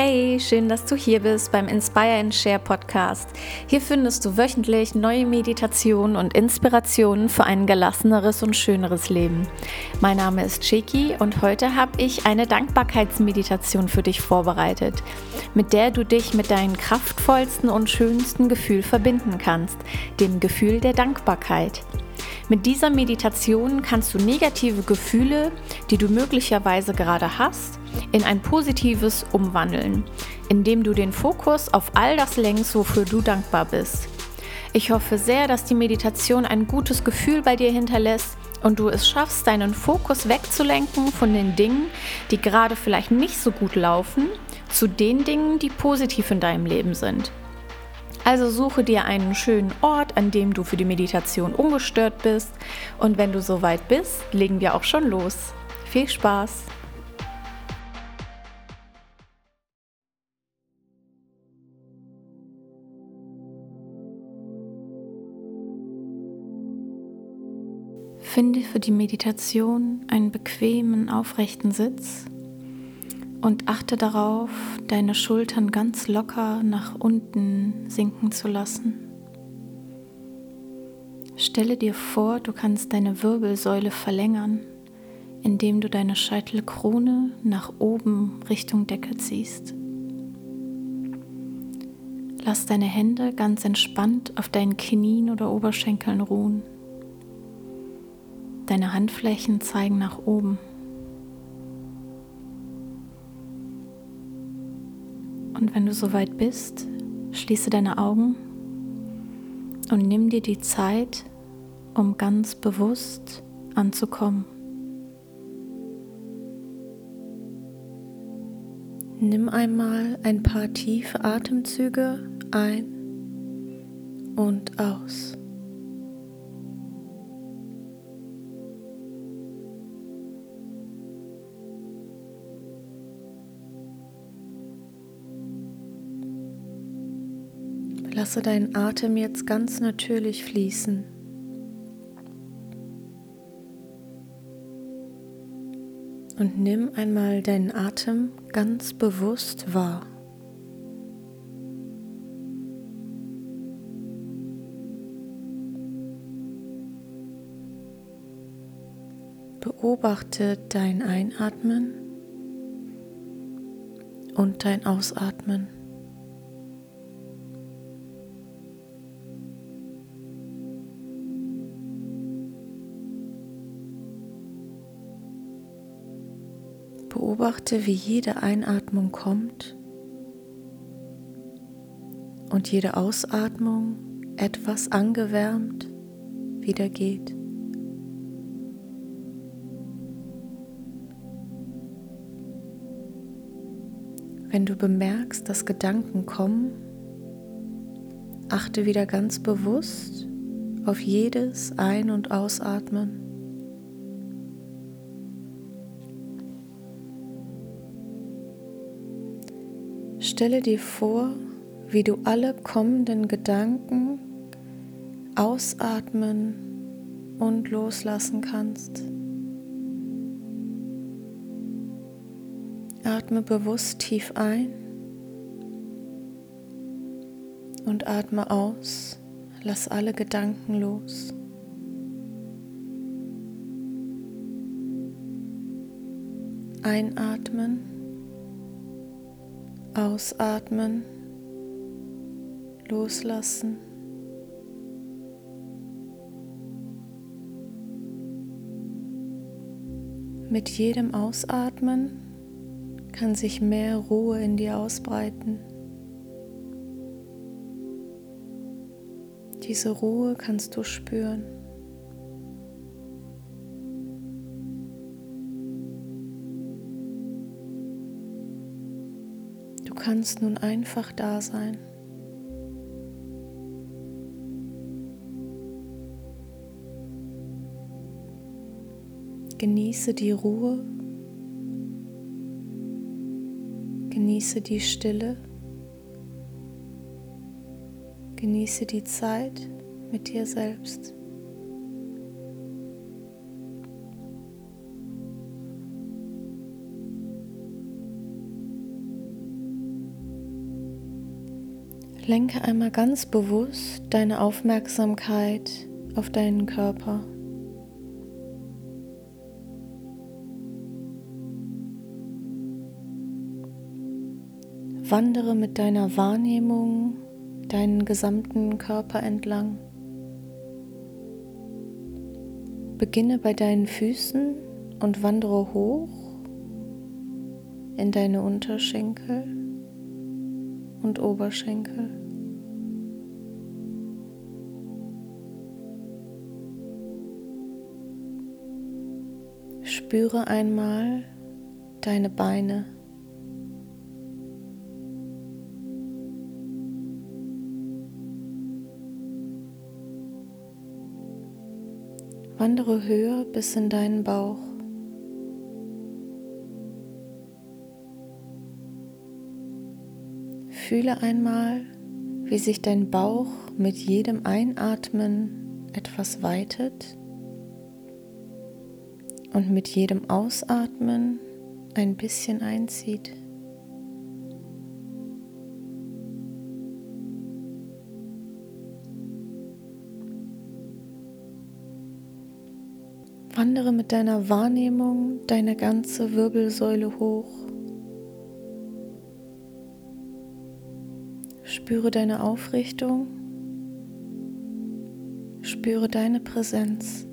Hey, schön, dass du hier bist beim Inspire and Share Podcast. Hier findest du wöchentlich neue Meditationen und Inspirationen für ein gelasseneres und schöneres Leben. Mein Name ist Cheki und heute habe ich eine Dankbarkeitsmeditation für dich vorbereitet, mit der du dich mit deinem kraftvollsten und schönsten Gefühl verbinden kannst, dem Gefühl der Dankbarkeit. Mit dieser Meditation kannst du negative Gefühle, die du möglicherweise gerade hast, in ein positives umwandeln, indem du den Fokus auf all das lenkst, wofür du dankbar bist. Ich hoffe sehr, dass die Meditation ein gutes Gefühl bei dir hinterlässt und du es schaffst, deinen Fokus wegzulenken von den Dingen, die gerade vielleicht nicht so gut laufen, zu den Dingen, die positiv in deinem Leben sind. Also suche dir einen schönen Ort, an dem du für die Meditation ungestört bist. Und wenn du soweit bist, legen wir auch schon los. Viel Spaß! Finde für die Meditation einen bequemen, aufrechten Sitz und achte darauf, deine Schultern ganz locker nach unten sinken zu lassen. Stelle dir vor, du kannst deine Wirbelsäule verlängern, indem du deine Scheitelkrone nach oben Richtung Decke ziehst. Lass deine Hände ganz entspannt auf deinen Knien oder Oberschenkeln ruhen. Deine Handflächen zeigen nach oben. Und wenn du soweit bist, schließe deine Augen und nimm dir die Zeit, um ganz bewusst anzukommen. Nimm einmal ein paar tiefe Atemzüge ein und aus. Lasse deinen Atem jetzt ganz natürlich fließen. Und nimm einmal deinen Atem ganz bewusst wahr. Beobachte dein Einatmen und dein Ausatmen. Beobachte, wie jede Einatmung kommt und jede Ausatmung etwas angewärmt wieder geht. Wenn du bemerkst, dass Gedanken kommen, achte wieder ganz bewusst auf jedes Ein- und Ausatmen. Stelle dir vor, wie du alle kommenden Gedanken ausatmen und loslassen kannst. Atme bewusst tief ein und atme aus. Lass alle Gedanken los. Einatmen. Ausatmen, loslassen. Mit jedem Ausatmen kann sich mehr Ruhe in dir ausbreiten. Diese Ruhe kannst du spüren. Kannst nun einfach da sein. Genieße die Ruhe, genieße die Stille, genieße die Zeit mit dir selbst. Lenke einmal ganz bewusst deine Aufmerksamkeit auf deinen Körper. Wandere mit deiner Wahrnehmung deinen gesamten Körper entlang. Beginne bei deinen Füßen und wandere hoch in deine Unterschenkel und Oberschenkel. Spüre einmal deine Beine. Wandere höher bis in deinen Bauch. Fühle einmal, wie sich dein Bauch mit jedem Einatmen etwas weitet und mit jedem Ausatmen ein bisschen einzieht. Wandere mit deiner Wahrnehmung deine ganze Wirbelsäule hoch. Spüre deine Aufrichtung, spüre deine Präsenz.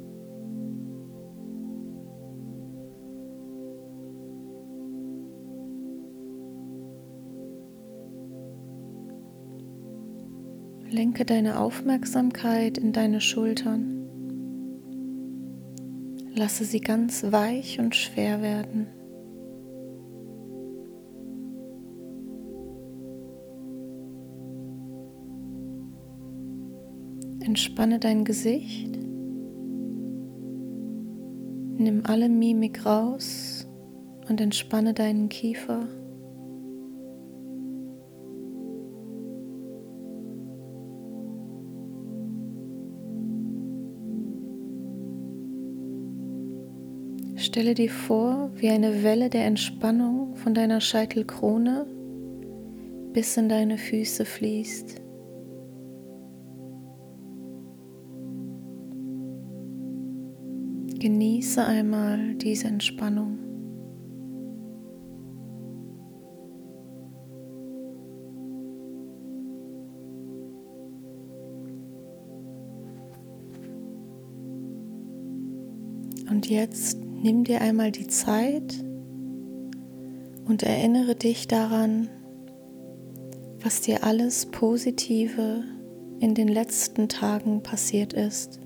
Lenke deine Aufmerksamkeit in deine Schultern. Lasse sie ganz weich und schwer werden. Entspanne dein Gesicht. Nimm alle Mimik raus und entspanne deinen Kiefer. Stelle dir vor, wie eine Welle der Entspannung von deiner Scheitelkrone bis in deine Füße fließt. Genieße einmal diese Entspannung. Und jetzt nimm dir einmal die Zeit und erinnere dich daran, was dir alles Positive in den letzten Tagen passiert ist.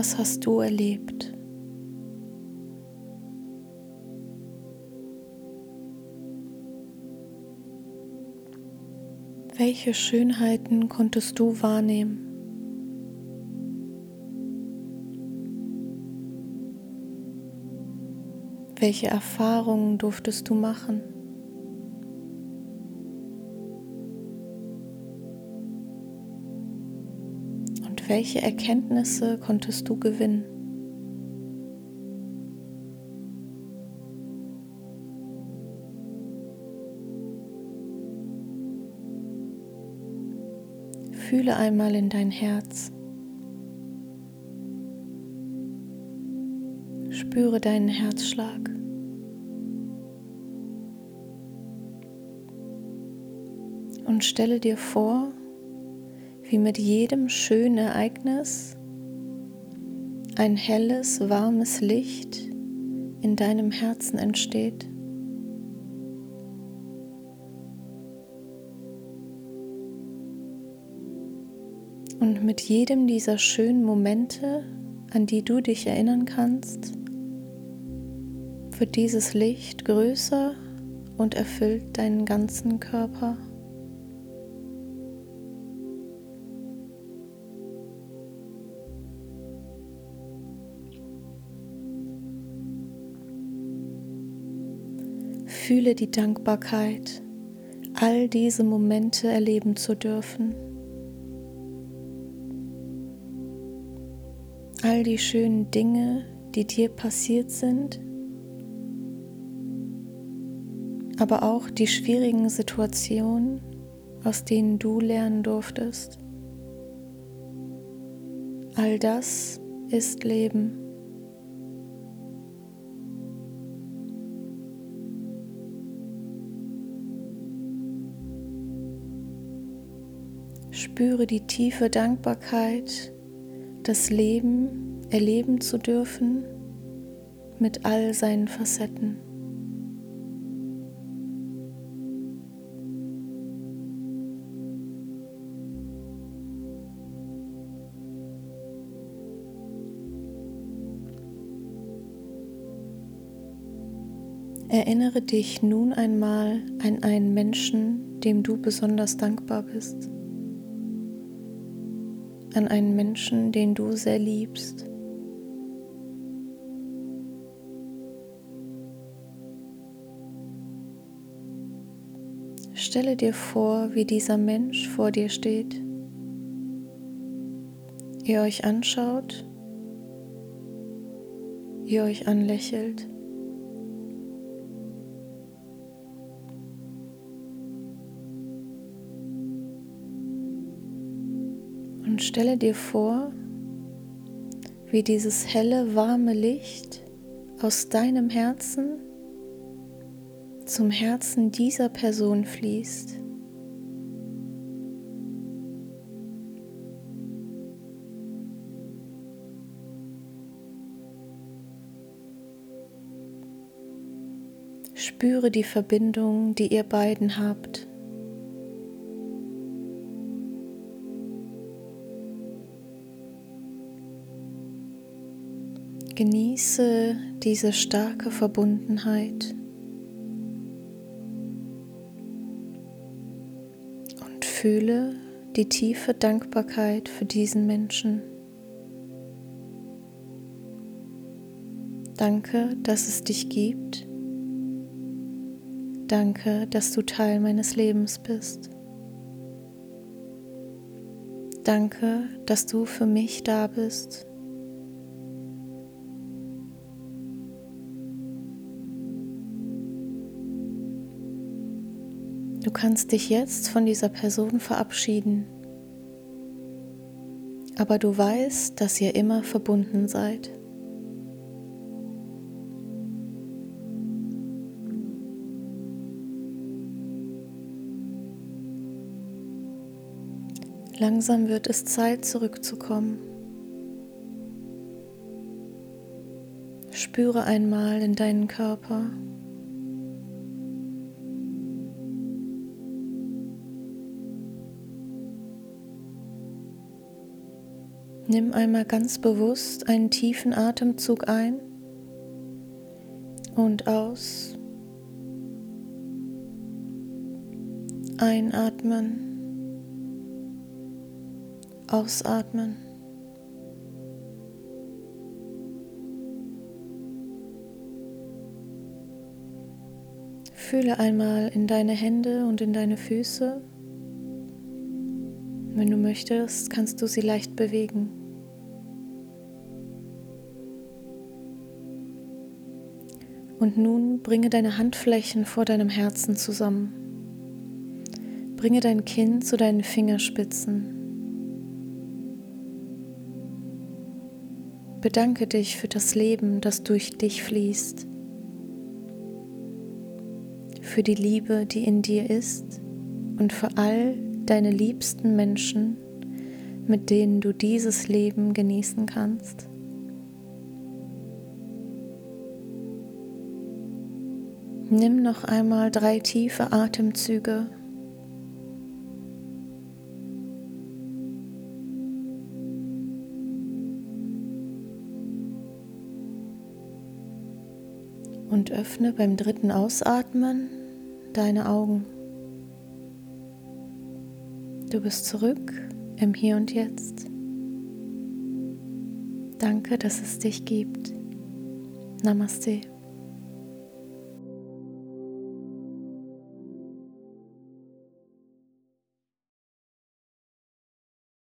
Was hast du erlebt? Welche Schönheiten konntest du wahrnehmen? Welche Erfahrungen durftest du machen? Welche Erkenntnisse konntest du gewinnen? Fühle einmal in dein Herz. Spüre deinen Herzschlag. Und stelle dir vor, wie mit jedem schönen Ereignis ein helles, warmes Licht in deinem Herzen entsteht. Und mit jedem dieser schönen Momente, an die du dich erinnern kannst, wird dieses Licht größer und erfüllt deinen ganzen Körper. Fühle die Dankbarkeit, all diese Momente erleben zu dürfen. all die schönen Dinge, die dir passiert sind, aber auch die schwierigen Situationen, aus denen du lernen durftest. All das ist Leben. Spüre die tiefe Dankbarkeit, das Leben erleben zu dürfen mit all seinen Facetten. Erinnere dich nun einmal an einen Menschen, dem du besonders dankbar bist. An einen Menschen, den du sehr liebst. Stelle dir vor, wie dieser Mensch vor dir steht. Ihr euch anschaut, ihr euch anlächelt. Stelle dir vor, wie dieses helle, warme Licht aus deinem Herzen zum Herzen dieser Person fließt. Spüre die Verbindung, die ihr beiden habt. Genieße diese starke Verbundenheit und fühle die tiefe Dankbarkeit für diesen Menschen. Danke, dass es dich gibt. Danke, dass du Teil meines Lebens bist. Danke, dass du für mich da bist. Du kannst dich jetzt von dieser Person verabschieden, aber du weißt, dass ihr immer verbunden seid. Langsam wird es Zeit, zurückzukommen. Spüre einmal in deinen Körper. Nimm einmal ganz bewusst einen tiefen Atemzug ein und aus. Einatmen. Ausatmen. Fühle einmal in deine Hände und in deine Füße. Wenn du möchtest, kannst du sie leicht bewegen. Und nun bringe deine Handflächen vor deinem Herzen zusammen. Bringe dein Kinn zu deinen Fingerspitzen. Bedanke dich für das Leben, das durch dich fließt, für die Liebe, die in dir ist und für all deine liebsten Menschen, mit denen du dieses Leben genießen kannst. Nimm noch einmal drei tiefe Atemzüge. Und öffne beim dritten Ausatmen deine Augen. Du bist zurück im Hier und Jetzt. Danke, dass es dich gibt. Namaste.